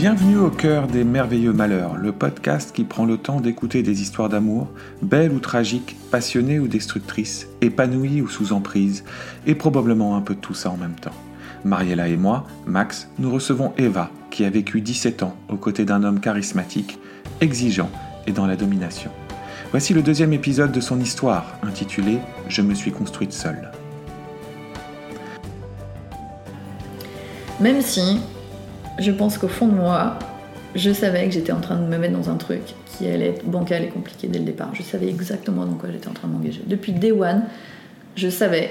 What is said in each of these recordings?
Bienvenue au cœur des merveilleux malheurs, le podcast qui prend le temps d'écouter des histoires d'amour, belles ou tragiques, passionnées ou destructrices, épanouies ou sous emprise, et probablement un peu tout ça en même temps. Mariella et moi, Max, nous recevons Eva, qui a vécu 17 ans aux côtés d'un homme charismatique, exigeant et dans la domination. Voici le deuxième épisode de son histoire, intitulé Je me suis construite seule. Même si je pense qu'au fond de moi, je savais que j'étais en train de me mettre dans un truc qui allait être bancal et compliqué dès le départ. Je savais exactement dans quoi j'étais en train de m'engager. Depuis day one, je savais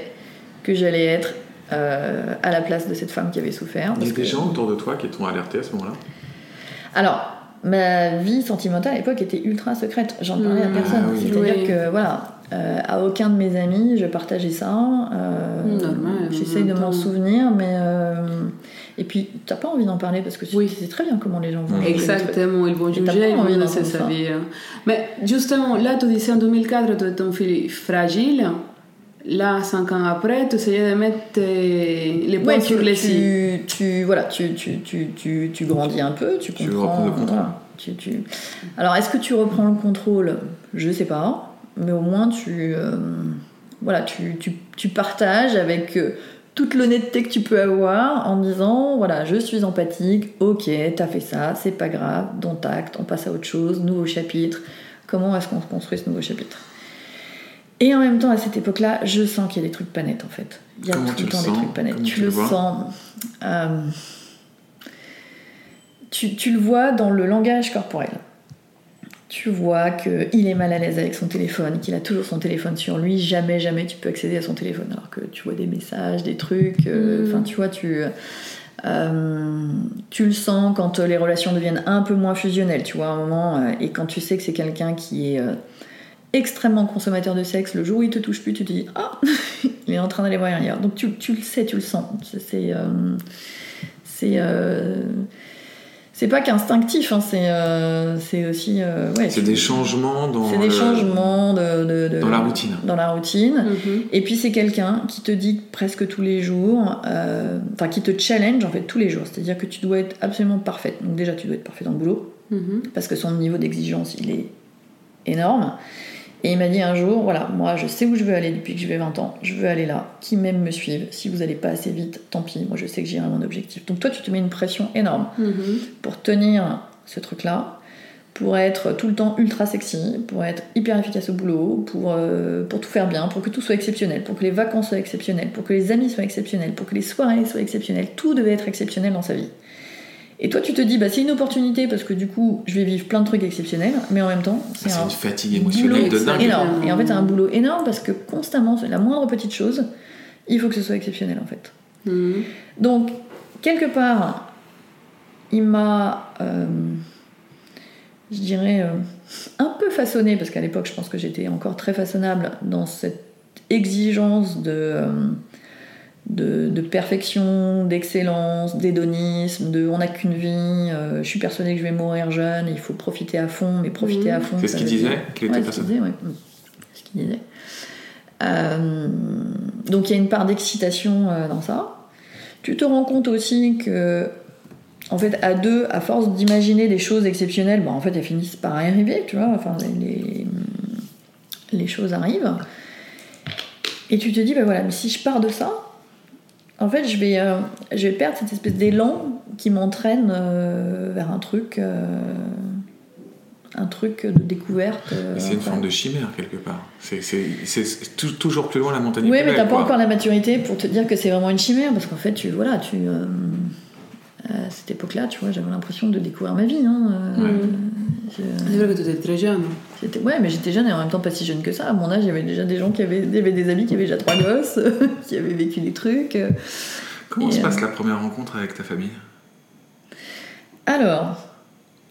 que j'allais être euh, à la place de cette femme qui avait souffert. Il y a des gens autour de toi qui t'ont alerté à ce moment-là? Alors, ma vie sentimentale à l'époque était ultra secrète. J'en parlais à Mmh. personne. Ah oui. C'est-à-dire Oui. que, voilà, euh, à aucun de mes amis, je partageais ça. Euh, J'essaye de m'en souvenir, mais. Et puis, t'as pas envie d'en parler parce que tu Oui. sais très bien comment les gens vont. Juger. Exactement, ils vont juger, ils vont laisser sa ça. vie. hein. Mais justement, là, tu disais en 2004, tu étais une fille fragile. Là, cinq ans après, tu essayais de mettre les points Ouais, sur tu, les i. tu, tu, voilà, tu, tu, tu, tu, tu grandis un peu, tu Tu comprends. reprends le contrôle. voilà, tu, tu... Alors, est-ce que tu reprends le contrôle? Je sais pas, mais au moins tu, euh, voilà, tu, tu, tu partages avec euh, toute l'honnêteté que tu peux avoir en disant voilà, je suis empathique, ok, t'as fait ça, c'est pas grave, dont acte, on passe à autre chose, nouveau chapitre. Comment est-ce qu'on se construit ce nouveau chapitre? Et en même temps, à cette époque-là, je sens qu'il y a des trucs pas nets en fait. Il y a Comment tout tu le le temps sens? des trucs pas nets. Tu, tu le sens. euh, tu, tu le vois dans le langage corporel. Tu vois qu'il est mal à l'aise avec son téléphone, qu'il a toujours son téléphone sur lui. Jamais, jamais tu peux accéder à son téléphone. Alors que tu vois des messages, des trucs. euh, Mm. Enfin, tu vois, tu. euh, tu le sens quand les relations deviennent un peu moins fusionnelles, tu vois, à un moment, euh, et quand tu sais que c'est quelqu'un qui est euh, extrêmement consommateur de sexe, le jour où il te touche plus, tu te dis Ah Il est en train d'aller voir ailleurs. Donc tu, tu le sais, tu le sens. C'est. C'est. C'est, pas qu'instinctif, hein, c'est euh, c'est aussi. euh, ouais, C'est des changements dans, C'est des le- changements de, de- de- dans la routine. Dans la routine. Mhm. Et puis c'est quelqu'un qui te dit presque tous les jours, euh, enfin qui te challenge en fait tous les jours. C'est-à-dire que tu dois être absolument parfaite. Donc déjà tu dois être parfaite dans le boulot Mhm. parce que son niveau d'exigence il est énorme. Et il m'a dit un jour, voilà, moi je sais où je veux aller depuis que j'ai 20 ans, je veux aller là, qui m'aime me suive, si vous allez pas assez vite, tant pis, moi je sais que j'irai à mon objectif. Donc toi tu te mets une pression énorme Mhm. pour tenir ce truc-là, pour être tout le temps ultra sexy, pour être hyper efficace au boulot, pour, euh, pour tout faire bien, pour que tout soit exceptionnel, pour que les vacances soient exceptionnelles, pour que les amis soient exceptionnels, pour que les soirées soient exceptionnelles. Tout devait être exceptionnel dans sa vie. Et toi, tu te dis, bah, c'est une opportunité parce que du coup, je vais vivre plein de trucs exceptionnels, mais en même temps, c'est C'est un une fatigue émotionnelle boulot de dingue. énorme. Et en fait, c'est un boulot énorme parce que constamment, c'est la moindre petite chose, il faut que ce soit exceptionnel en fait. Mhm. Donc, quelque part, il m'a, euh, je dirais, euh, un peu façonné, parce qu'à l'époque, je pense que j'étais encore très façonnable dans cette exigence de, euh, de, de perfection, d'excellence, d'hédonisme, de on n'a qu'une vie, euh, je suis persuadée que je vais mourir jeune, il faut profiter à fond, mais profiter à fond. C'est ce qu'il disait qu'il était Ouais, ce qu'il disait, ouais. Ce qu'il disait. Euh, donc il y a une part d'excitation euh, dans ça. Tu te rends compte aussi que, en fait, à deux, à force d'imaginer des choses exceptionnelles, bon, en fait, elles finissent par arriver, tu vois. Enfin, les, les choses arrivent. Et tu te dis, bah voilà, mais si je pars de ça, en fait, je vais, euh, je vais perdre cette espèce d'élan qui m'entraîne euh, vers un truc, euh, un truc de découverte. euh, C'est une enfin, forme de chimère quelque part. C'est c'est- c'est tou- toujours plus loin la montagne. Oui, mais t'as pas encore la maturité pour te dire que c'est vraiment une chimère, parce qu'en fait, tu voilà, tu euh, à cette époque-là, tu vois, j'avais l'impression de découvrir ma vie. Hein, euh, Ouais. je- C'est vrai que tu étais très jeune. Ouais, mais j'étais jeune et en même temps pas si jeune que ça. À mon âge, il y avait déjà des gens qui avaient, il y avait des amis qui avaient déjà trois gosses, qui avaient vécu des trucs. Comment Et, se euh, passe la première rencontre avec ta famille? Alors,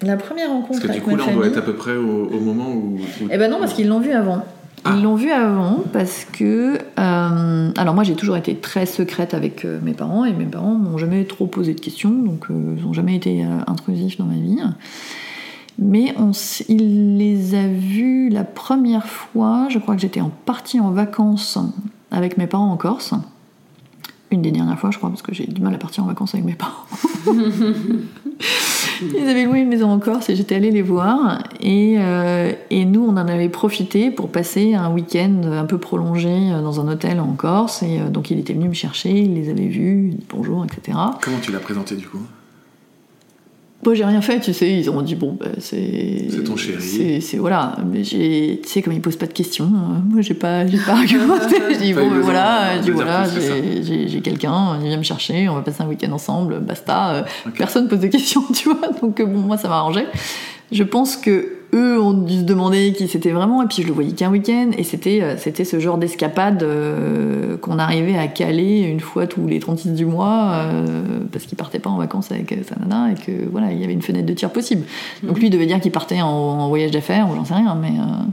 la première rencontre Parce que du avec coup, ma là, on famille. doit être à peu près au, au moment où. où- Eh ben non, parce qu'ils l'ont vu avant. Ah. Ils l'ont vu avant parce que. euh, alors, moi, j'ai toujours été très secrète avec euh, mes parents et mes parents m'ont jamais trop posé de questions, donc euh, ils n'ont jamais été intrusifs dans ma vie. Mais on, il les a vus la première fois, je crois que j'étais en partie en vacances avec mes parents en Corse. Une des dernières fois, je crois, parce que j'ai du mal à partir en vacances avec mes parents. ils avaient loué une maison en Corse et j'étais allée les voir. Et, euh, et nous, on en avait profité pour passer un week-end un peu prolongé euh, dans un hôtel en Corse. Et euh, donc il était venu me chercher, il les avait vus, il dit bonjour, etc. Comment tu l'as présenté du coup? Moi, j'ai rien fait, tu sais. Ils ont dit bon, bah, c'est. C'est ton chéri. C'est, voilà. Mais j'ai, tu sais, comme ils posent pas de questions, euh, moi, j'ai pas, j'ai pas argumenté. Pas eu bon, ben voilà, j'ai, j'ai- j'ai quelqu'un, il vient me chercher, on va passer un week-end ensemble, basta. euh, Ok. Personne pose de questions, tu vois. Donc euh, bon, moi, ça m'a arrangé. Je pense que eux ont dû se demander qui c'était vraiment, et puis je le voyais qu'un week-end, et c'était, euh, c'était ce genre d'escapade euh, qu'on arrivait à caler une fois tous les 36 du mois, euh, parce qu'il partait pas en vacances avec euh, sa nana, et que voilà, il y avait une fenêtre de tir possible. Donc lui il devait dire qu'il partait en, en voyage d'affaires, ou j'en sais rien, mais. euh,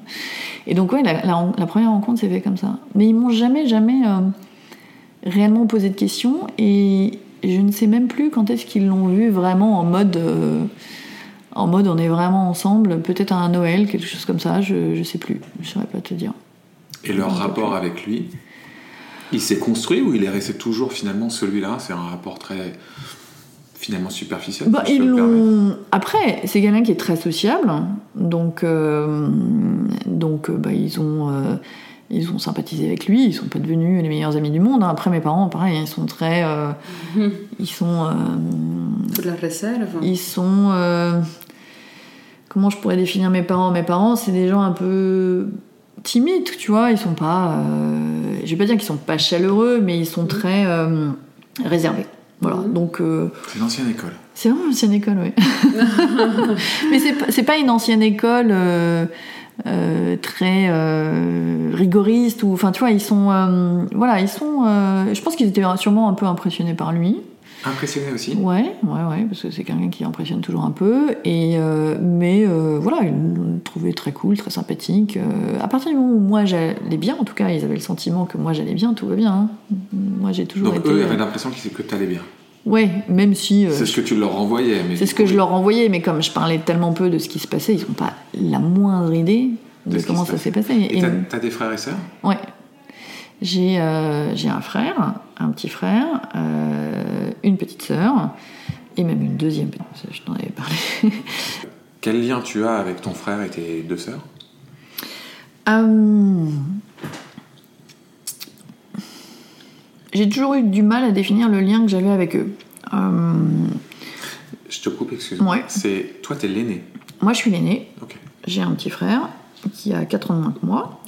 Et donc, ouais, la, la- la première rencontre s'est fait comme ça. Mais ils m'ont jamais, jamais euh, réellement posé de questions, et je ne sais même plus quand est-ce qu'ils l'ont vu vraiment en mode. En mode on est vraiment ensemble, peut-être à un Noël, quelque chose comme ça, je, je sais plus, je saurais pas te dire. Et leur rapport avec lui, il s'est construit ou il est resté toujours finalement celui-là? C'est un rapport très finalement superficiel Bah, si ils l'ont. Après, c'est quelqu'un qui est très sociable, donc euh, donc euh, bah, ils ont euh, ils ont sympathisé avec lui. Ils sont pas devenus les meilleurs amis du monde. hein. Après, mes parents, pareil, ils sont très euh, ils sont euh, De la réserve. ils sont euh, comment je pourrais définir mes parents Mes parents, c'est des gens un peu timides, tu vois. Ils sont pas, euh, je vais pas dire qu'ils sont pas chaleureux, mais ils sont très euh, réservés. Voilà. Mhm. Donc euh, C'est l'ancienne école. c'est vraiment une ancienne école, oui. Mais c'est pas, c'est pas une ancienne école euh, euh, très euh, rigoriste ou, enfin, tu vois, ils sont, euh, voilà, ils sont. euh, je pense qu'ils étaient sûrement un peu impressionnés par lui. Impressionné aussi Ouais, ouais, ouais, parce que c'est quelqu'un qui impressionne toujours un peu. Et euh, mais euh, voilà, ils l'ont trouvé très cool, très sympathique. Euh, à partir du moment où moi j'allais bien, en tout cas, ils avaient le sentiment que moi j'allais bien, tout va bien. hein. Moi j'ai toujours Donc été. eux avaient l'impression que t'allais bien. Ouais, même si. euh, C'est ce que tu leur renvoyais. mais c'est ce que je leur envoyais, mais comme je parlais tellement peu de ce qui se passait, ils n'ont pas la moindre idée De comment ça s'est passé. Et Et- t'as t'as des frères et sœurs? Ouais. J'ai euh, j'ai un frère, un petit frère, euh, une petite sœur, et même une deuxième je t'en avais parlé. Quel lien tu as avec ton frère et tes deux sœurs? Euh, J'ai toujours eu du mal à définir le lien que j'avais avec eux. Euh, Je te coupe, excuse-moi. Ouais. C'est toi, t'es l'aîné? moi, je suis l'aînée, Ok, j'ai un petit frère qui a 4 ans de moins que moi,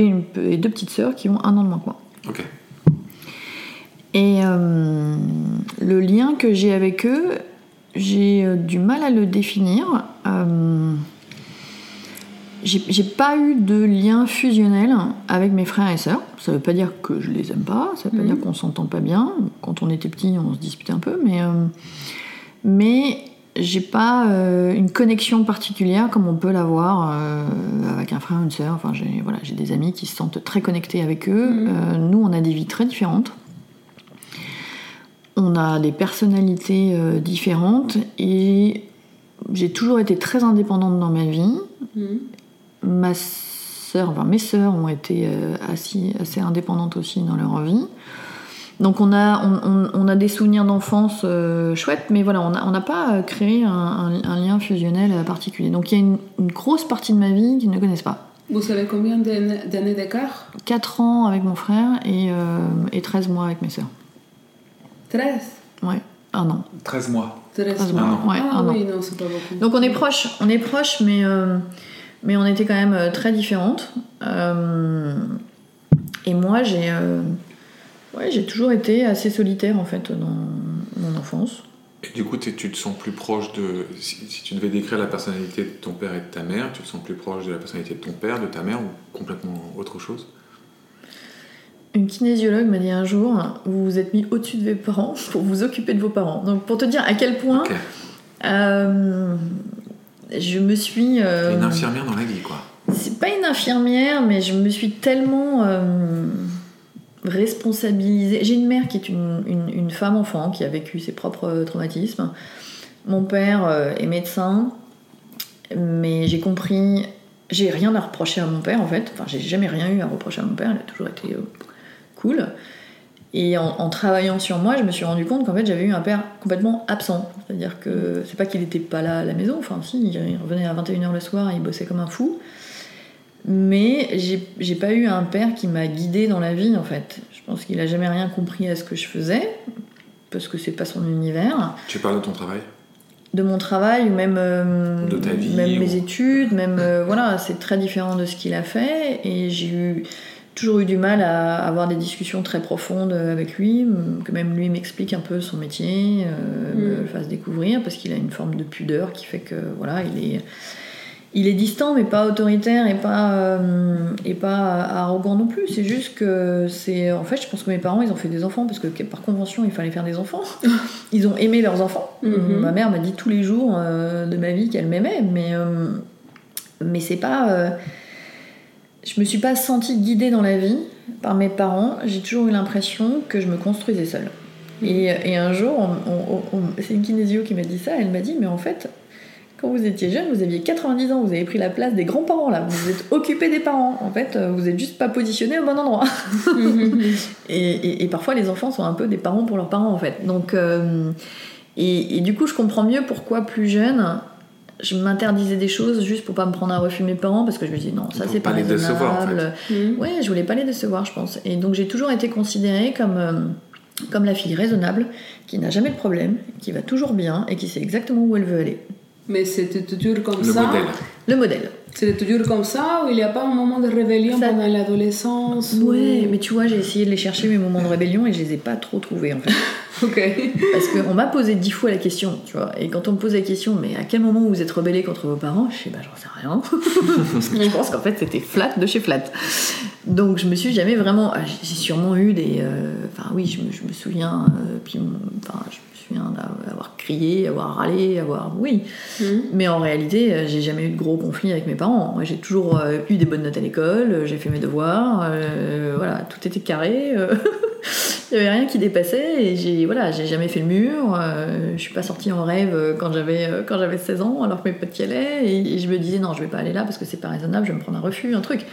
et, une, et deux petites sœurs qui ont un an de moins que moi. ok. Et euh, le lien que j'ai avec eux, j'ai euh, du mal à le définir. Euh, j'ai j'ai pas eu de lien fusionnel avec mes frères et sœurs. Ça veut pas dire que je les aime pas, ça veut pas Mhm. dire qu'on s'entend pas bien. Quand on était petit, on se disputait un peu, mais euh, mais j'ai pas euh, une connexion particulière comme on peut l'avoir euh, avec un frère ou une sœur. Enfin, j'ai voilà, j'ai des amis qui se sentent très connectés avec eux. Mhm. Euh, nous, on a des vies très différentes. On a des personnalités différentes et j'ai toujours été très indépendante dans ma vie. Mhm. Ma sœur, enfin mes sœurs ont été assez, assez indépendantes aussi dans leur vie. Donc on a, on, on- on a des souvenirs d'enfance euh, chouettes, mais voilà, on n'a on n'a pas euh, créé un, un- un lien fusionnel euh, particulier. Donc il y a une, une grosse partie de ma vie qu'ils ne connaissent pas. Vous avez combien d'années d'écart? 4 ans avec mon frère et, euh, et 13 mois avec mes sœurs. 13 Ouais, un an. 13 mois. 13 13 mois. mois, ouais, ah un oui, non, c'est pas beaucoup. Donc on est proches, on est proches, mais, euh, mais on était quand même très différentes. Euh, et moi, j'ai euh, ouais, j'ai toujours été assez solitaire en fait dans mon enfance. Et du coup, tu te sens plus proche de. Si, si tu devais décrire la personnalité de ton père et de ta mère, tu te sens plus proche de la personnalité de ton père, de ta mère ou complètement autre chose? Une kinésiologue m'a dit un jour, vous vous êtes mis au-dessus de vos parents pour vous occuper de vos parents. Donc pour te dire à quel point Ok. euh, je me suis... euh, une infirmière dans la vie, quoi. C'est pas une infirmière, mais je me suis tellement euh, responsabilisée. J'ai une mère qui est une, une- femme enfant qui a vécu ses propres euh, traumatismes. Mon père euh, est médecin, mais j'ai compris. J'ai rien à reprocher à mon père en fait. Enfin, j'ai jamais rien eu à reprocher à mon père. Il a toujours été euh, cool. Et en, travaillant sur moi, je me suis rendu compte qu'en fait j'avais eu un père complètement absent. C'est-à-dire que c'est pas qu'il était pas là à la maison, enfin si, il revenait à 21h le soir et il bossait comme un fou. Mais j'ai j'ai pas eu un père qui m'a guidée dans la vie en fait. Je pense qu'il a jamais rien compris à ce que je faisais, parce que c'est pas son univers. Tu parles de ton travail? De mon travail ou même, euh, De ta vie, même ou- mes études, même euh, voilà, c'est très différent de ce qu'il a fait et j'ai eu toujours eu du mal à avoir des discussions très profondes avec lui, que même lui m'explique un peu son métier, euh, me Mm. le fasse découvrir parce qu'il a une forme de pudeur qui fait que voilà, il est il est distant mais pas autoritaire et pas euh, et pas arrogant non plus. C'est juste que c'est en fait, je pense que mes parents ils ont fait des enfants parce que par convention il fallait faire des enfants. Ils ont aimé leurs enfants. Mhm. Ma mère m'a dit tous les jours euh, de ma vie qu'elle m'aimait, mais euh, mais c'est pas. je me suis pas sentie guidée dans la vie par mes parents. J'ai toujours eu l'impression que je me construisais seule. Et, et un jour, on- on- on- c'est une kinésio qui m'a dit ça. Elle m'a dit, mais en fait, quand vous étiez jeune, vous aviez 90 ans, vous avez pris la place des grands-parents là. Vous vous êtes occupé des parents. En fait, euh, vous êtes juste pas positionné au bon endroit. Et, et- et parfois, les enfants sont un peu des parents pour leurs parents, en fait. Donc, euh, et, et du coup, je comprends mieux pourquoi plus jeune, je m'interdisais des choses juste pour pas me prendre un refus mes parents, parce que je me disais non, ça c'est pas pas les décevoir, en fait. raisonnable. Mhm. Ouais, je voulais pas les décevoir, je pense. Et donc, j'ai toujours été considérée comme, euh, comme la fille raisonnable, qui n'a jamais de problème, qui va toujours bien et qui sait exactement où elle veut aller. Mais c'était toujours comme Le ça. modèle. Le modèle. C'était toujours comme ça ou il n'y a pas un moment de rébellion Ça- pendant l'adolescence ou- Ouais, mais tu vois, j'ai essayé de les chercher, mes moments de rébellion, et je les ai pas trop trouvés, en fait. Ok. Parce qu'on m'a posé dix fois la question, tu vois. Et quand on me pose la question, mais à quel moment vous êtes rebellé contre vos parents Je sais, bah j'en sais rien. Parce que je pense qu'en fait c'était flat de chez flat. Donc je me suis jamais vraiment. ah, J'ai sûrement eu des. euh, Enfin oui, je me, je me souviens. euh, puis, enfin, je souviens d'avoir crié, avoir râlé, avoir. Oui. Mhm. Mais en réalité, euh, j'ai jamais eu de gros conflits avec mes parents. J'ai toujours euh, eu des bonnes notes à l'école, euh, j'ai fait mes devoirs, euh, voilà, tout était carré. euh, Il n'y avait rien qui dépassait et j'ai voilà, j'ai jamais fait le mur. euh, je suis pas sortie en rêve quand j'avais quand j'avais 16 ans alors que mes potes y allaient et, et je me disais non, je vais pas aller là parce que c'est pas raisonnable, je vais me prendre un refus, un truc.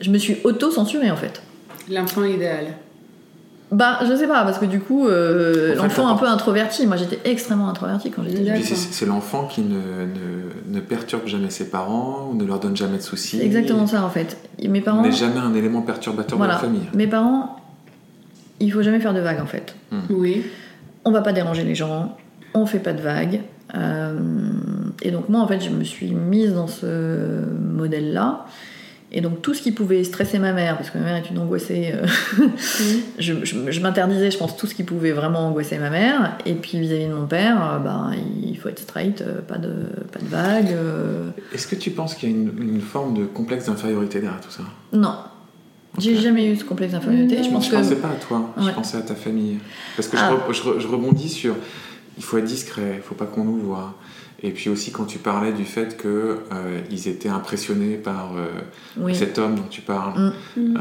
Je me suis auto-censurée en fait. L'enfant idéal. Bah, je sais pas, parce que du coup, euh, l'enfant un peu introverti, moi j'étais extrêmement introvertie quand j'étais jeune. C'est l'enfant qui ne, ne, ne perturbe jamais ses parents ou ne leur donne jamais de soucis. Exactement ça en fait. Mes parents. N'est jamais un élément perturbateur Voilà. de la famille. Mes parents, il faut jamais faire de vagues en fait. Oui. On va pas déranger les gens, on fait pas de vagues. Euh, et donc moi en fait je me suis mise dans ce modèle-là. Et donc tout ce qui pouvait stresser ma mère, parce que ma mère est une angoissée, euh, je, je- je m'interdisais je pense tout ce qui pouvait vraiment angoisser ma mère. Et puis vis-à-vis de mon père, euh, ben, il faut être straight, euh, pas de, pas de vagues. euh, Est-ce que tu penses qu'il y a une, une forme de complexe d'infériorité derrière tout ça? Non. J'ai jamais eu ce complexe d'infériorité. Je pense Je que pensais pas à toi, je pensais à ta famille. Parce que Ah. je, re- je re- je rebondis sur il faut être discret, il faut pas qu'on nous voit. Et puis aussi quand tu parlais du fait que euh, ils étaient impressionnés par euh, oui. cet homme dont tu parles, Mm. Euh,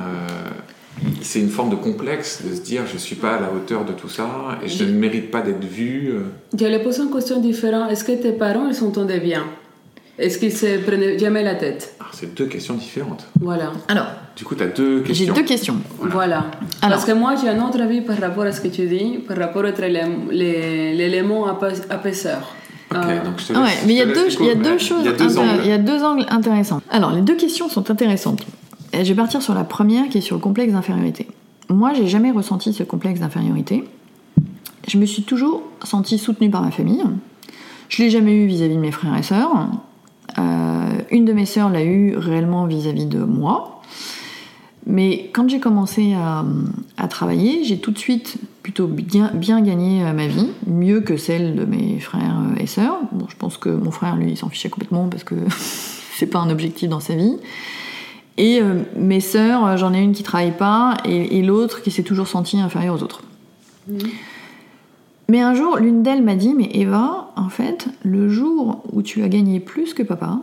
c'est une forme de complexe de se dire je suis pas à la hauteur de tout ça et je J'ai- ne mérite pas d'être vu. euh. J'allais poser une question différente. Est-ce que tes parents ils s'entendaient bien? Est-ce qu'ils se prenaient jamais la tête? Alors, c'est deux questions différentes. Voilà. Alors, Du coup, tu as deux j'ai questions. deux questions. Voilà. Voilà. Alors. Parce que moi, j'ai un autre avis par rapport à ce que tu dis, par rapport entre les- les- l'élément apaiseur. Ok, Euh, donc je te Ah ouais, mais il y a deux, laisse il y a découvrir. deux choses, Il y a deux angles. intéressants. Alors, les deux questions sont intéressantes. Et je vais partir sur la première qui est sur le complexe d'infériorité. Moi, j'ai jamais ressenti ce complexe d'infériorité. Je me suis toujours sentie soutenue par ma famille. Je l'ai jamais eu vis-à-vis de mes frères et sœurs. Euh, une de mes sœurs l'a eu réellement vis-à-vis de moi. Mais quand j'ai commencé à, à travailler, j'ai tout de suite plutôt bien, bien gagné euh, ma vie, mieux que celle de mes frères euh, et sœurs. Bon, je pense que mon frère, lui, il s'en fichait complètement parce que c'est pas un objectif dans sa vie. Et euh, mes sœurs, j'en ai une qui travaille pas et, et l'autre qui s'est toujours sentie inférieure aux autres. Mais un jour, l'une d'elles m'a dit Mais Eva, en fait, le jour où tu as gagné plus que papa,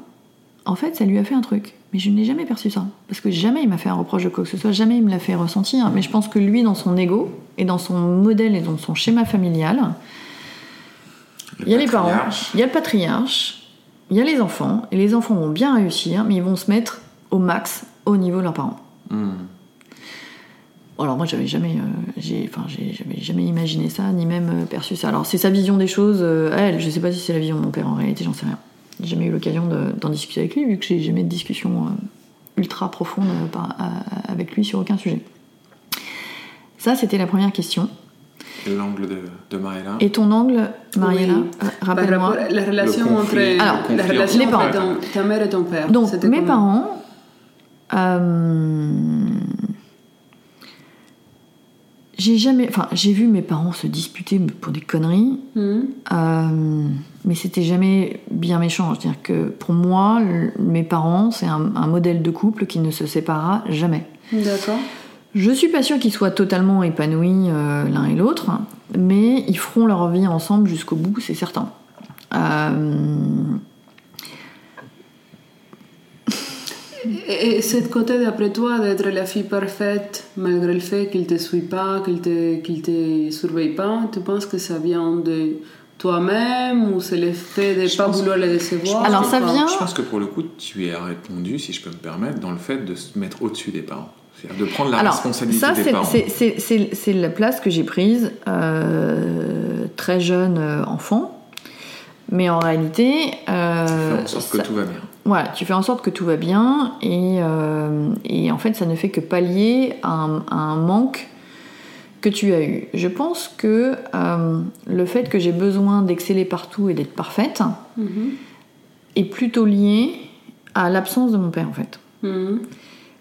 en fait, ça lui a fait un truc. Mais je n'ai jamais perçu ça. Parce que jamais il m'a fait un reproche de quoi que ce soit, jamais il me l'a fait ressentir. Mais je pense que lui, dans son ego, et dans son modèle, et dans son schéma familial, il y a les parents, il y a le patriarche, il y a les enfants, et les enfants vont bien réussir, mais ils vont se mettre au max au niveau de leurs parents. Hmm. alors moi j'avais jamais, euh, j'ai, enfin j'ai j'avais jamais imaginé ça, ni même euh, perçu ça. Alors c'est sa vision des choses, euh, elle. Je sais pas si c'est la vision de mon père en réalité, j'en sais rien. J'ai jamais eu l'occasion de- d'en discuter avec lui, vu que j'ai jamais de discussion euh, ultra profonde euh, par- à- avec lui sur aucun sujet. Ça c'était la première question. L'angle de, de Mariella. Et ton angle, Mariella, Oui. euh, rappelle-moi. à la relation Le entre Alors, la relation les ton- ta mère et ton père. Donc, mes comment parents. euh, j'ai jamais. Enfin, j'ai vu mes parents se disputer pour des conneries, Mhm. euh, mais c'était jamais bien méchant. C'est-à-dire que pour moi, le- mes parents, c'est un, un modèle de couple qui ne se séparera jamais. D'accord. Je suis pas sûre qu'ils soient totalement épanouis euh, l'un et l'autre, mais ils feront leur vie ensemble jusqu'au bout, c'est certain. Euh, Et, et ce côté, d'après toi, d'être la fille parfaite, malgré le fait qu'il te suit pas, qu'il te, qu'il te surveille pas, tu penses que ça vient de toi-même ou c'est le fait de Je pas vouloir les décevoir? Alors, ça vient- Je pense que pour le coup, tu as répondu, si je peux me permettre, dans le fait de se mettre au-dessus des parents. C'est-à-dire de prendre la Alors, responsabilité ça, des c'est- parents. c'est- la place que j'ai prise euh, très jeune euh, enfant. Mais en réalité, euh, Faire en sorte que ça- tout va bien. Voilà, tu fais en sorte que tout va bien et, euh, et en fait, ça ne fait que pallier à un, à un manque que tu as eu. Je pense que euh, le fait que j'ai besoin d'exceller partout et d'être parfaite Mhm. est plutôt lié à l'absence de mon père, en fait. Mhm.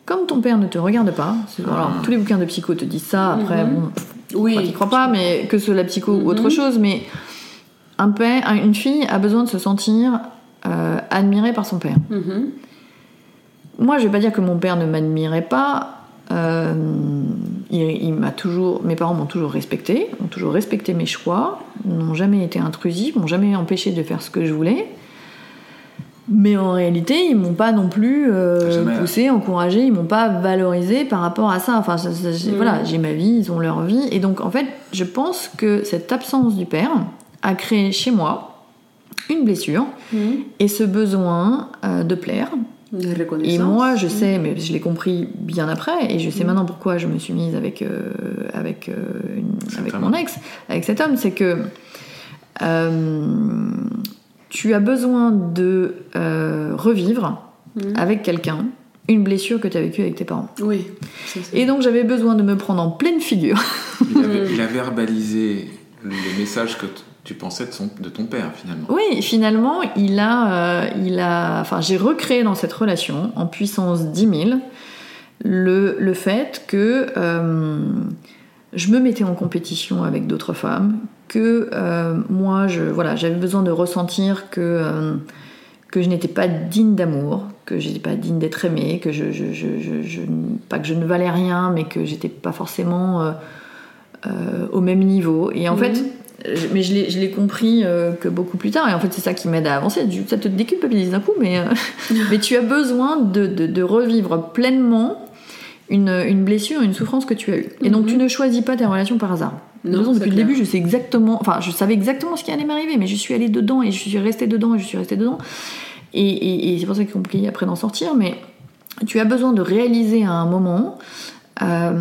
Comme ton père ne te regarde pas, c'est- alors Ah. tous les bouquins de psycho te disent ça, après, Mhm. bon, Oui. Moi, j'y crois pas, mais que ce soit la psycho ou autre chose, mais un père, un- une fille a besoin de se sentir euh, admirée par son père. Mhm. Moi, je vais pas dire que mon père ne m'admirait pas. euh, il, il m'a toujours, mes parents m'ont toujours respecté, ont toujours respecté mes choix, n'ont jamais été intrusifs, m'ont jamais empêché de faire ce que je voulais. Mais en réalité, ils m'ont pas non plus euh, poussé, encouragé, ils m'ont pas valorisé par rapport à ça. Enfin, ça- Mhm. voilà, j'ai ma vie, ils ont leur vie, et donc en fait, je pense que cette absence du père a créé chez moi une blessure Mhm. et ce besoin euh, de plaire, De et moi, je sais, mais je l'ai compris bien après, et je sais Mhm. maintenant pourquoi je me suis mise avec, euh, avec, euh, une- avec mon ex, avec cet homme, c'est que euh, tu as besoin de euh, revivre avec quelqu'un une blessure que tu as vécue avec tes parents. Oui. ça, Et donc j'avais besoin de me prendre en pleine figure. Il avait, il a verbalisé le message que t- tu pensais de, son, de ton père, finalement. Oui, finalement, il a, euh, il a, enfin, j'ai recréé dans cette relation, en puissance 10 000, le, le fait que euh, je me mettais en compétition avec d'autres femmes, que euh, moi, je, voilà, j'avais besoin de ressentir que, euh, que je n'étais pas digne d'amour, que je n'étais pas digne d'être aimée, que je, je, je, je- je- pas que je ne valais rien, mais que j'étais pas forcément euh, euh, au même niveau. Et en Mhm. fait, mais je l'ai, compris euh, que beaucoup plus tard. Et en fait, c'est ça qui m'aide à avancer. Ça te déculpabilise d'un coup, mais, euh, mais tu as besoin de, de- de revivre pleinement une, une blessure, une souffrance que tu as eue. Et donc, Mhm. tu ne choisis pas tes relations par hasard. De toute Non, façon, depuis le clair. début, je sais exactement, enfin, je savais exactement ce qui allait m'arriver, mais je suis allée dedans et je suis restée dedans et je suis restée dedans. Et, et- et c'est pour ça que c'est compliqué après d'en sortir, mais tu as besoin de réaliser à un moment, euh,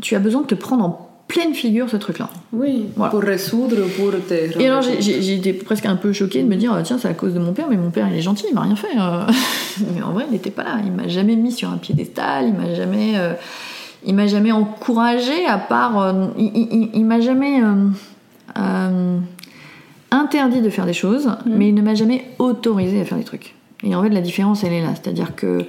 tu as besoin de te prendre en pleine figure ce truc-là. Oui, Voilà. pour résoudre, pour te... Et alors j'ai- été presque un peu choquée de me dire tiens c'est à cause de mon père mais mon père il est gentil il m'a rien fait euh. mais en vrai il n'était pas là il m'a jamais mis sur un piédestal il m'a jamais euh, il m'a jamais encouragé à part euh, il, il- il m'a jamais euh, interdit de faire des choses mais il ne m'a jamais autorisé à faire des trucs et en fait la différence elle est là c'est à dire que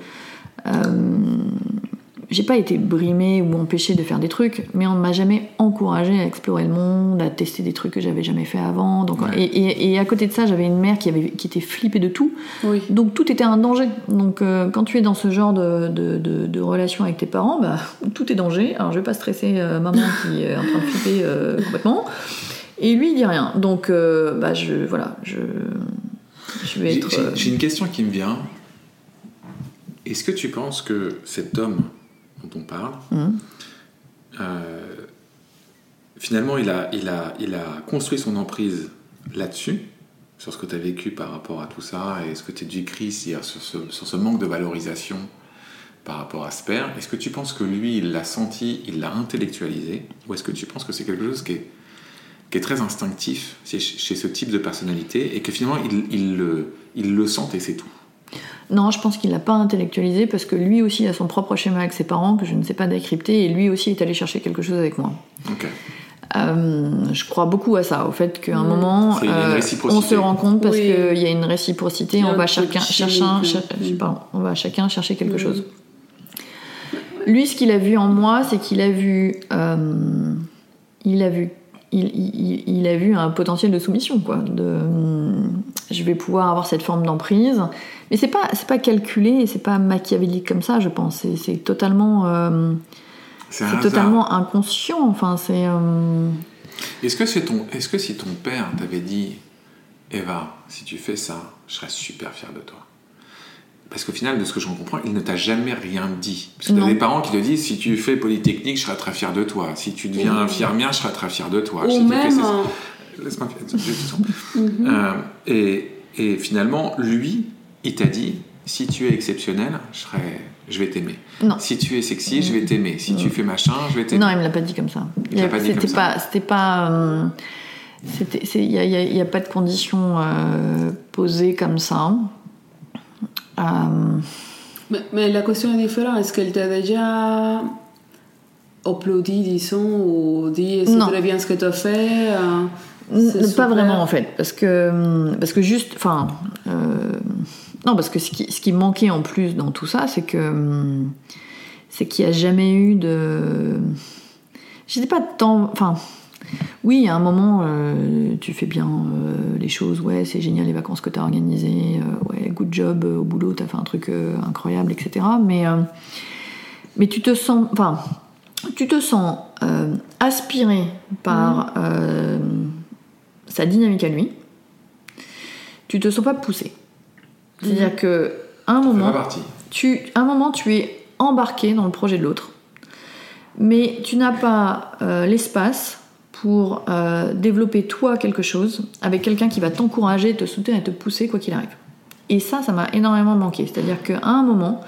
j'ai pas été brimée ou empêchée de faire des trucs, mais on ne m'a jamais encouragée à explorer le monde, à tester des trucs que j'avais jamais fait avant. Donc, Ouais. et, et- et à côté de ça, j'avais une mère qui, avait, qui était flippée de tout. Oui. Donc tout était un danger. Donc euh, quand tu es dans ce genre de, de, de- de relation avec tes parents, bah, tout est danger. Alors je vais pas stresser euh, maman qui est en train de flipper euh, complètement. Et lui, il dit rien. Donc euh, bah, je, voilà, je, je vais être... J'ai euh, j'ai une question qui me vient. Est-ce que tu penses que cet homme dont on parle, hum, euh, finalement, il a, il, a, il a construit son emprise là-dessus, sur ce que tu as vécu par rapport à tout ça, et ce que tu décris sur ce, sur ce manque de valorisation par rapport à ce père, est-ce que tu penses que lui, il l'a senti, il l'a intellectualisé, ou est-ce que tu penses que c'est quelque chose qui est, qui est très instinctif chez, chez ce type de personnalité et que finalement il, il le, il le sent et c'est tout? Non, je pense qu'il l'a pas intellectualisé parce que lui aussi a son propre schéma avec ses parents que je ne sais pas décrypter et lui aussi est allé chercher quelque chose avec moi. Euh, je crois beaucoup à ça, au fait qu'à un Mm. moment, euh, on se rend compte parce Oui. qu'il y a une réciprocité, Il y a on un va truc chacun chercher, chimique, cher- oui. pardon, on va chacun chercher quelque Mm. chose. Lui, ce qu'il a vu en moi, c'est qu'il a vu, euh, il a vu, il, il- il a vu un potentiel de soumission, quoi. De, je vais pouvoir avoir cette forme d'emprise, mais c'est pas, c'est pas calculé, c'est pas machiavélique comme ça, je pense. C'est, totalement, euh, C'est totalement inconscient. Enfin, c'est. euh, Est-ce que, c'est ton, est-ce que si ton père t'avait dit Eva, si tu fais ça, je serais super fier de toi? Parce qu'au final, de ce que j'en comprends, il ne t'a jamais rien dit. Parce que tu as Non. des parents qui te disent si tu fais Polytechnique, je serais très fier de toi. Si tu deviens infirmière, je serais très fier de toi. Ou Si tu fais même, ça- Laisse-moi ça. mhm. Euh, et, et finalement, lui, il t'a dit si tu es exceptionnel, je, serais, je vais t'aimer. Non. Si tu es sexy, je vais t'aimer. Si tu fais machin, je vais t'aimer. Non, il me l'a pas dit comme ça. Il l'a pas dit comme ça. pas, c'était pas, euh, il y a, il il pas de conditions euh, posées comme ça. Euh, Mais, mais la question est différente. Est-ce qu'elle t'a déjà applaudi, disons, ou dit c'est très bien ce que tu as fait euh, Pas vraiment en fait, parce que parce que juste, enfin, euh, non, parce que ce qui, ce qui manquait en plus dans tout ça, c'est que hum, c'est qu'il n'y a jamais eu de, je dis pas de temps, enfin, oui, à un moment, euh, tu fais bien euh, les choses, ouais, c'est génial les vacances que tu as organisées, euh, ouais, good job euh, au boulot, tu as fait un truc euh, incroyable, etc. Mais euh, mais tu te sens, enfin, tu te sens euh, aspiré par euh, sa dynamique à lui. Tu te sens pas poussé. C'est-à-dire que à un moment, tu, à un moment, tu es embarqué dans le projet de l'autre, mais tu n'as pas euh, l'espace pour euh, développer toi quelque chose avec quelqu'un qui va t'encourager, te soutenir et te pousser quoi qu'il arrive. Et ça, ça m'a énormément manqué. C'est-à-dire qu'à un moment,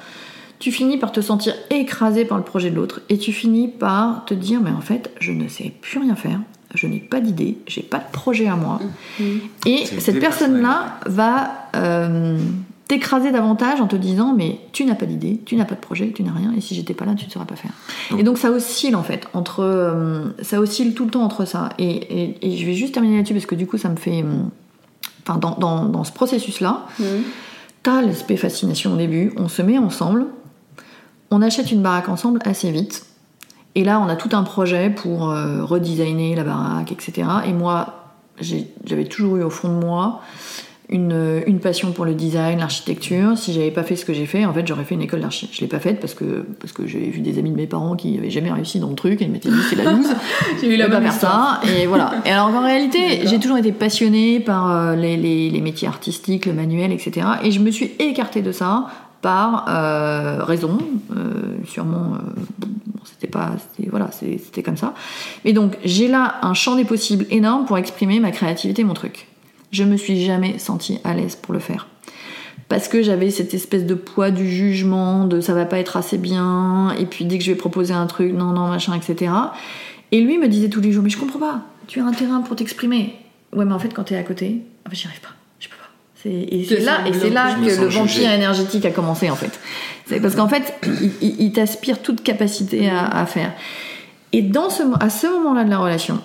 tu finis par te sentir écrasé par le projet de l'autre et tu finis par te dire mais en fait, je ne sais plus rien faire, je n'ai pas d'idée, j'ai pas de projet à moi. Et C'est cette dépersonnalisé. personne-là va euh, t'écraser davantage en te disant mais tu n'as pas d'idée, tu n'as pas de projet, tu n'as rien et si j'étais pas là, tu ne saurais pas faire. Donc- et donc ça oscille en fait entre euh, ça oscille tout le temps entre ça et, et- et je vais juste terminer là-dessus parce que du coup ça me fait euh, enfin dans, dans- dans ce processus-là, Mhm. T'as l'aspect fascination au début, on se met ensemble, on achète une baraque ensemble assez vite, et là on a tout un projet pour euh, redesigner la baraque, etc. Et moi, j'avais toujours eu au fond de moi une, une passion pour le design, l'architecture. Si j'avais pas fait ce que j'ai fait, en fait j'aurais fait une école d'archi. Je l'ai pas faite parce que, parce que j'ai vu des amis de mes parents qui avaient jamais réussi dans le truc et ils m'étaient dit c'est la loose. J'ai eu la pas faire ça. Et voilà. Et alors qu'en réalité, j'ai toujours été passionnée par euh, les, les- les métiers artistiques, le manuel, etc. Et je me suis écartée de ça par euh, raison, euh, sûrement. euh, c'était pas, voilà, c'était comme ça. Mais donc j'ai là un champ des possibles énorme pour exprimer ma créativité, mon truc. Je me suis jamais sentie à l'aise pour le faire parce que j'avais cette espèce de poids du jugement, de ça va pas être assez bien, et puis dès que je vais proposer un truc, non, non, machin, etc. Et lui me disait tous les jours, mais je comprends pas, tu as un terrain pour t'exprimer. Ouais, mais en fait, quand t'es à côté, j'y arrive pas, je peux pas. C'est- Et c'est là, et c'est là que le vampire énergétique a commencé, en fait. C'est parce qu'en fait, il t'aspire toute capacité à, à faire. Et dans ce, à ce moment-là de la relation,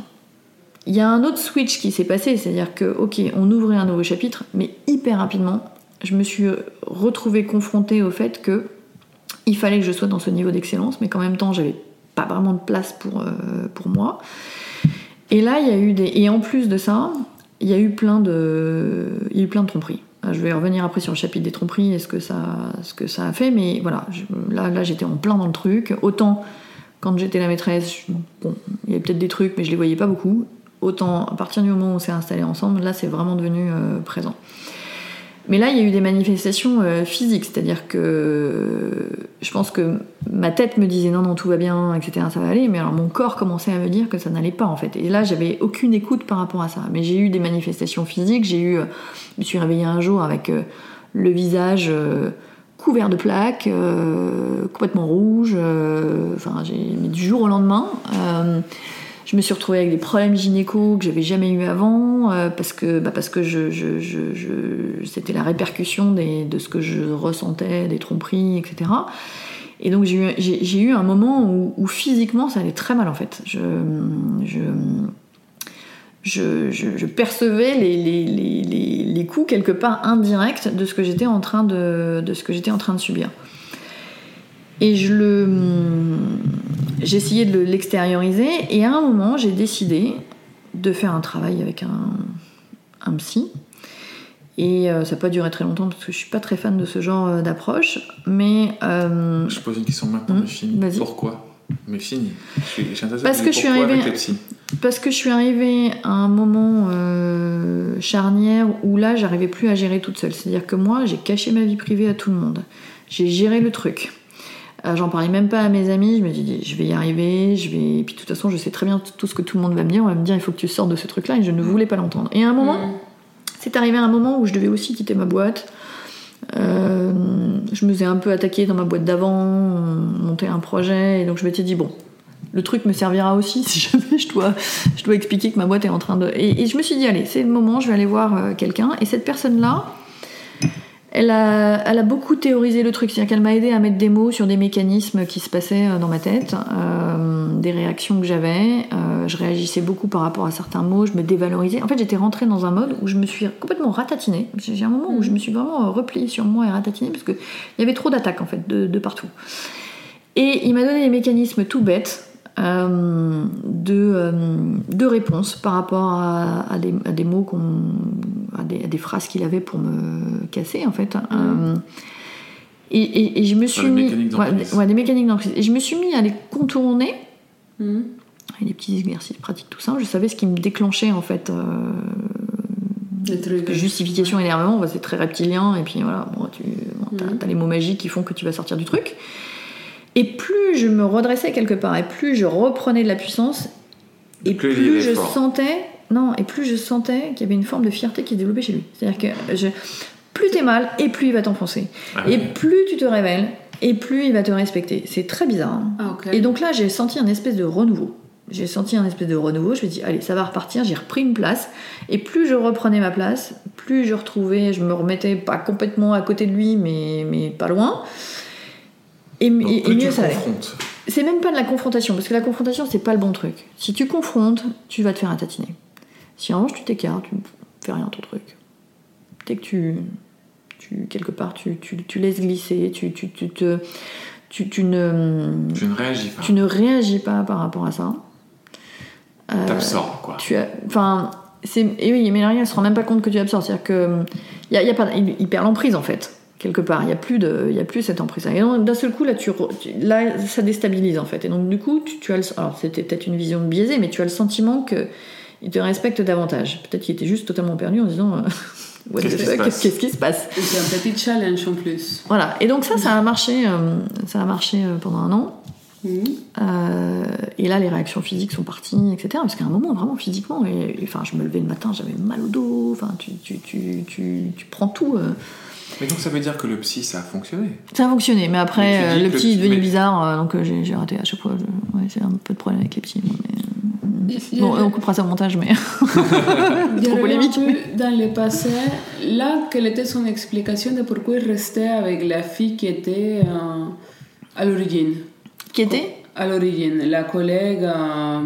il y a un autre switch qui s'est passé, c'est-à-dire que, ok, on ouvrait un nouveau chapitre, mais hyper rapidement, je me suis retrouvée confrontée au fait que il fallait que je sois dans ce niveau d'excellence, mais qu'en même temps, j'avais pas vraiment de place pour, euh, pour moi. Et là, il y a eu des. Et en plus de ça, il y a eu plein de, il y a eu plein de tromperies. Je vais revenir après sur le chapitre des tromperies et ce que ça, ce que ça a fait, mais voilà, là, là j'étais en plein dans le truc. Autant quand j'étais la maîtresse, bon, il y avait peut-être des trucs, mais je les voyais pas beaucoup. Autant à partir du moment où on s'est installé ensemble, là c'est vraiment devenu euh, présent. Mais là, il y a eu des manifestations euh, physiques, c'est-à-dire que je pense que ma tête me disait non, non, tout va bien, etc., ça va aller, mais alors mon corps commençait à me dire que ça n'allait pas en fait. Et là, j'avais aucune écoute par rapport à ça. Mais j'ai eu des manifestations physiques, j'ai eu, euh, je me suis réveillée un jour avec le visage couvert de plaques, complètement rouge. Enfin, j'ai mais du jour au lendemain. Je me suis retrouvée avec des problèmes gynéco que j'avais jamais eu avant euh, parce que bah, parce que c'était la répercussion de ce que je ressentais, des tromperies, etc. Et donc j'ai eu, eu un moment où, physiquement ça allait très mal en fait. Je, je, percevais les, les, les, les- les coups quelque part indirects de ce que j'étais en train de, de ce que j'étais en train de subir. Et je le, j'ai essayé de l'extérioriser et à un moment j'ai décidé de faire un travail avec un, un psy. Et euh, ça n'a pas duré très longtemps parce que je suis pas très fan de ce genre euh, d'approche, mais euh, Je pose une question maintenant, Hum, mais. Pourquoi Mais fini. Je suis, Parce que je suis arrivée- Parce que je suis arrivée à un moment euh, charnière où là, j'arrivais plus à gérer toute seule. C'est-à-dire que moi, j'ai caché ma vie privée à tout le monde. J'ai géré le truc. Euh, J'en parlais même pas à mes amis. Je me dis, je vais y arriver. Je vais. Et puis de toute façon, je sais très bien tout ce que tout le monde va me dire. On va me dire, il faut que tu sortes de ce truc-là. Et je ne voulais pas l'entendre. Et à un moment, Mm. c'est arrivé un moment où je devais aussi quitter ma boîte. Euh, je me faisais un peu attaquer dans ma boîte d'avant, on montait un projet, et donc je m'étais dit, bon, le truc me servira aussi si jamais je dois, je dois expliquer que ma boîte est en train de. Et, et je me suis dit, allez, c'est le moment, je vais aller voir euh, quelqu'un. Et cette personne-là, elle a, elle a beaucoup théorisé le truc, c'est-à-dire qu'elle m'a aidé à mettre des mots sur des mécanismes qui se passaient euh, dans ma tête, euh, des réactions que j'avais. Euh, je réagissais beaucoup par rapport à certains mots, je me dévalorisais. En fait, j'étais rentrée dans un mode où je me suis complètement ratatinée. J'ai un moment où je me suis vraiment repliée sur moi et ratatinée parce qu'il y avait trop d'attaques en fait de, de partout. Et il m'a donné des mécanismes tout bêtes euh, de, euh, de réponse par rapport à, à des, à des mots, qu'on, à, des, à des phrases qu'il avait pour me casser en fait. Euh, et, et- et je me suis des mis. mécaniques ouais, ouais, des mécaniques d'emprise. Et je me suis mis à les contourner Mm. avec des petits exercices pratiques, tout ça. Je savais ce qui me déclenchait en fait. euh, Des trucs. justification, énervement, bah, c'est très reptilien, et puis voilà, bon, tu bon, Mhm. t'as les mots magiques qui font que tu vas sortir du truc. Et plus je me redressais quelque part, et plus je reprenais de la puissance, et Plus je fort. sentais, non, et plus je sentais qu'il y avait une forme de fierté qui se développait chez lui. C'est-à-dire que je, plus t'es mal, et plus il va t'enfoncer. Ah Et oui. plus tu te révèles, et plus il va te respecter. C'est très bizarre. hein. Ah. Et donc là, j'ai senti un espèce de renouveau. J'ai senti un espèce de renouveau. Je me suis dit, allez, ça va repartir. J'ai repris une place. Et plus je reprenais ma place, plus je retrouvais, je me remettais pas complètement à côté de lui, mais, mais pas loin. Et, Donc, et- et mieux ça. C'est même pas de la confrontation, parce que la confrontation, c'est pas le bon truc. Si tu confrontes, tu vas te faire tatiner. Si en revanche, tu t'écartes, tu fais rien ton truc. Dès que tu, tu quelque part, tu, tu, tu laisses glisser, tu, tu, tu te. Tu, tu ne, Je ne réagis pas. tu ne réagis pas par rapport à ça. Euh, T'absorbes, quoi. tu as, enfin, c'est, et oui, mais rien, elle se rend même pas compte que tu absorbes. C'est-à-dire que il y a, il y a pas, il, il perd l'emprise en fait quelque part. Il y a plus de, il y a plus cette emprise. Et d'un seul coup là, tu, là, ça déstabilise en fait. Et donc du coup, tu, tu as, le, alors c'était peut-être une vision biaisée, mais tu as le sentiment que il te respecte davantage. Peut-être qu'il était juste totalement perdu en disant. euh, What Qu'est-ce the qui se fuck, qu'est-ce qui se passe? Et c'est un petit challenge en plus. Voilà. Et donc ça, ça a marché, euh, ça a marché euh, pendant un an. Mm. Euh, et là, les réactions physiques sont parties, etc. Parce qu'à un moment, vraiment physiquement, et, et, enfin, je me levais le matin, j'avais mal au dos. Enfin, tu, tu, tu, tu, tu prends tout. euh. Mais donc ça veut dire que le psy, ça a fonctionné. Ça a fonctionné, mais après, Mais euh, le le- est devenu mais- bizarre, euh, donc euh, j'ai raté à chaque fois. je- ouais, c'est un peu de problème avec les petits. moi, mais, Bon, on coupera ça au montage, mais Il y trop polémique. peu dans le passé, là, quelle était son explication de pourquoi il restait avec la fille qui était euh, à l'origine? Qui était? À l'origine, la collègue. euh,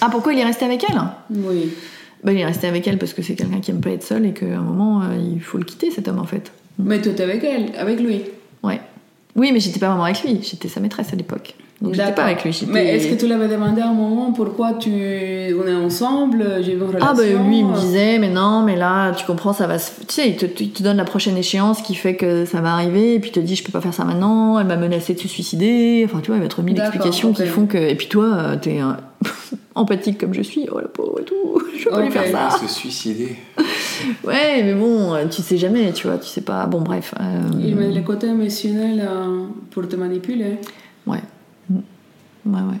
Ah, pourquoi il est resté avec elle? Oui. Bah, Il est resté avec elle parce que c'est quelqu'un qui aime pas être seul et qu'à un moment, euh, il faut le quitter, cet homme, en fait. Mais tu étais avec elle, avec lui. Ouais. Oui, mais j'étais pas vraiment avec lui, j'étais sa maîtresse à l'époque. Donc j'étais pas avec lui. Mais est-ce que tu l'avais demandé à un moment pourquoi tu... on est ensemble, j'ai une relation Ah bah lui il me disait mais non mais là tu comprends ça va se... tu sais il te, il te donne la prochaine échéance qui fait que ça va arriver et puis il te dit je peux pas faire ça maintenant elle m'a menacé de se suicider enfin tu vois il va te remettre D'accord, explications qui font que et puis toi euh, t'es empathique comme je suis oh la pauvre et tout je peux pas lui faire ça Se suicider. ouais mais bon euh, tu sais jamais tu vois tu sais pas bon bref euh, Il met le côté émotionnel euh, pour te manipuler. ouais ouais ouais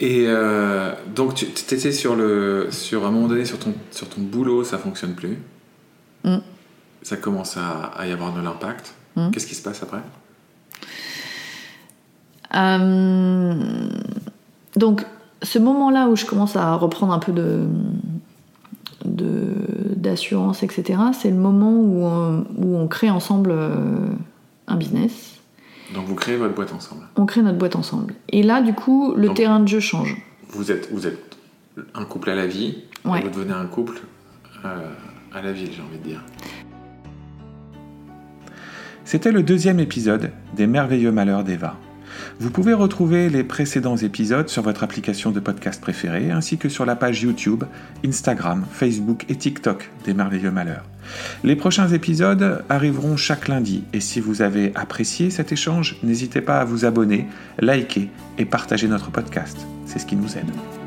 Et euh, donc tu étais sur le sur un moment donné sur ton sur ton boulot, ça fonctionne plus. Mm. Ça commence à, à y avoir de l'impact. Hmm. Qu'est-ce qui se passe après? Euh, donc, ce moment-là où je commence à reprendre un peu de de- d'assurance, etc., c'est le moment où on, où on crée ensemble euh, un business. Donc vous créez votre boîte ensemble. On crée notre boîte ensemble. Et là, du coup, le Donc- terrain de jeu change. Vous êtes, vous êtes un couple à la vie, Ouais. vous devenez un couple euh, à la ville, j'ai envie de dire. C'était le deuxième épisode des merveilleux malheurs d'Eva. Vous pouvez retrouver les précédents épisodes sur votre application de podcast préférée, ainsi que sur la page YouTube, Instagram, Facebook et TikTok des merveilleux malheurs. Les prochains épisodes arriveront chaque lundi, et si vous avez apprécié cet échange, n'hésitez pas à vous abonner, liker et partager notre podcast. C'est ce qui nous aide.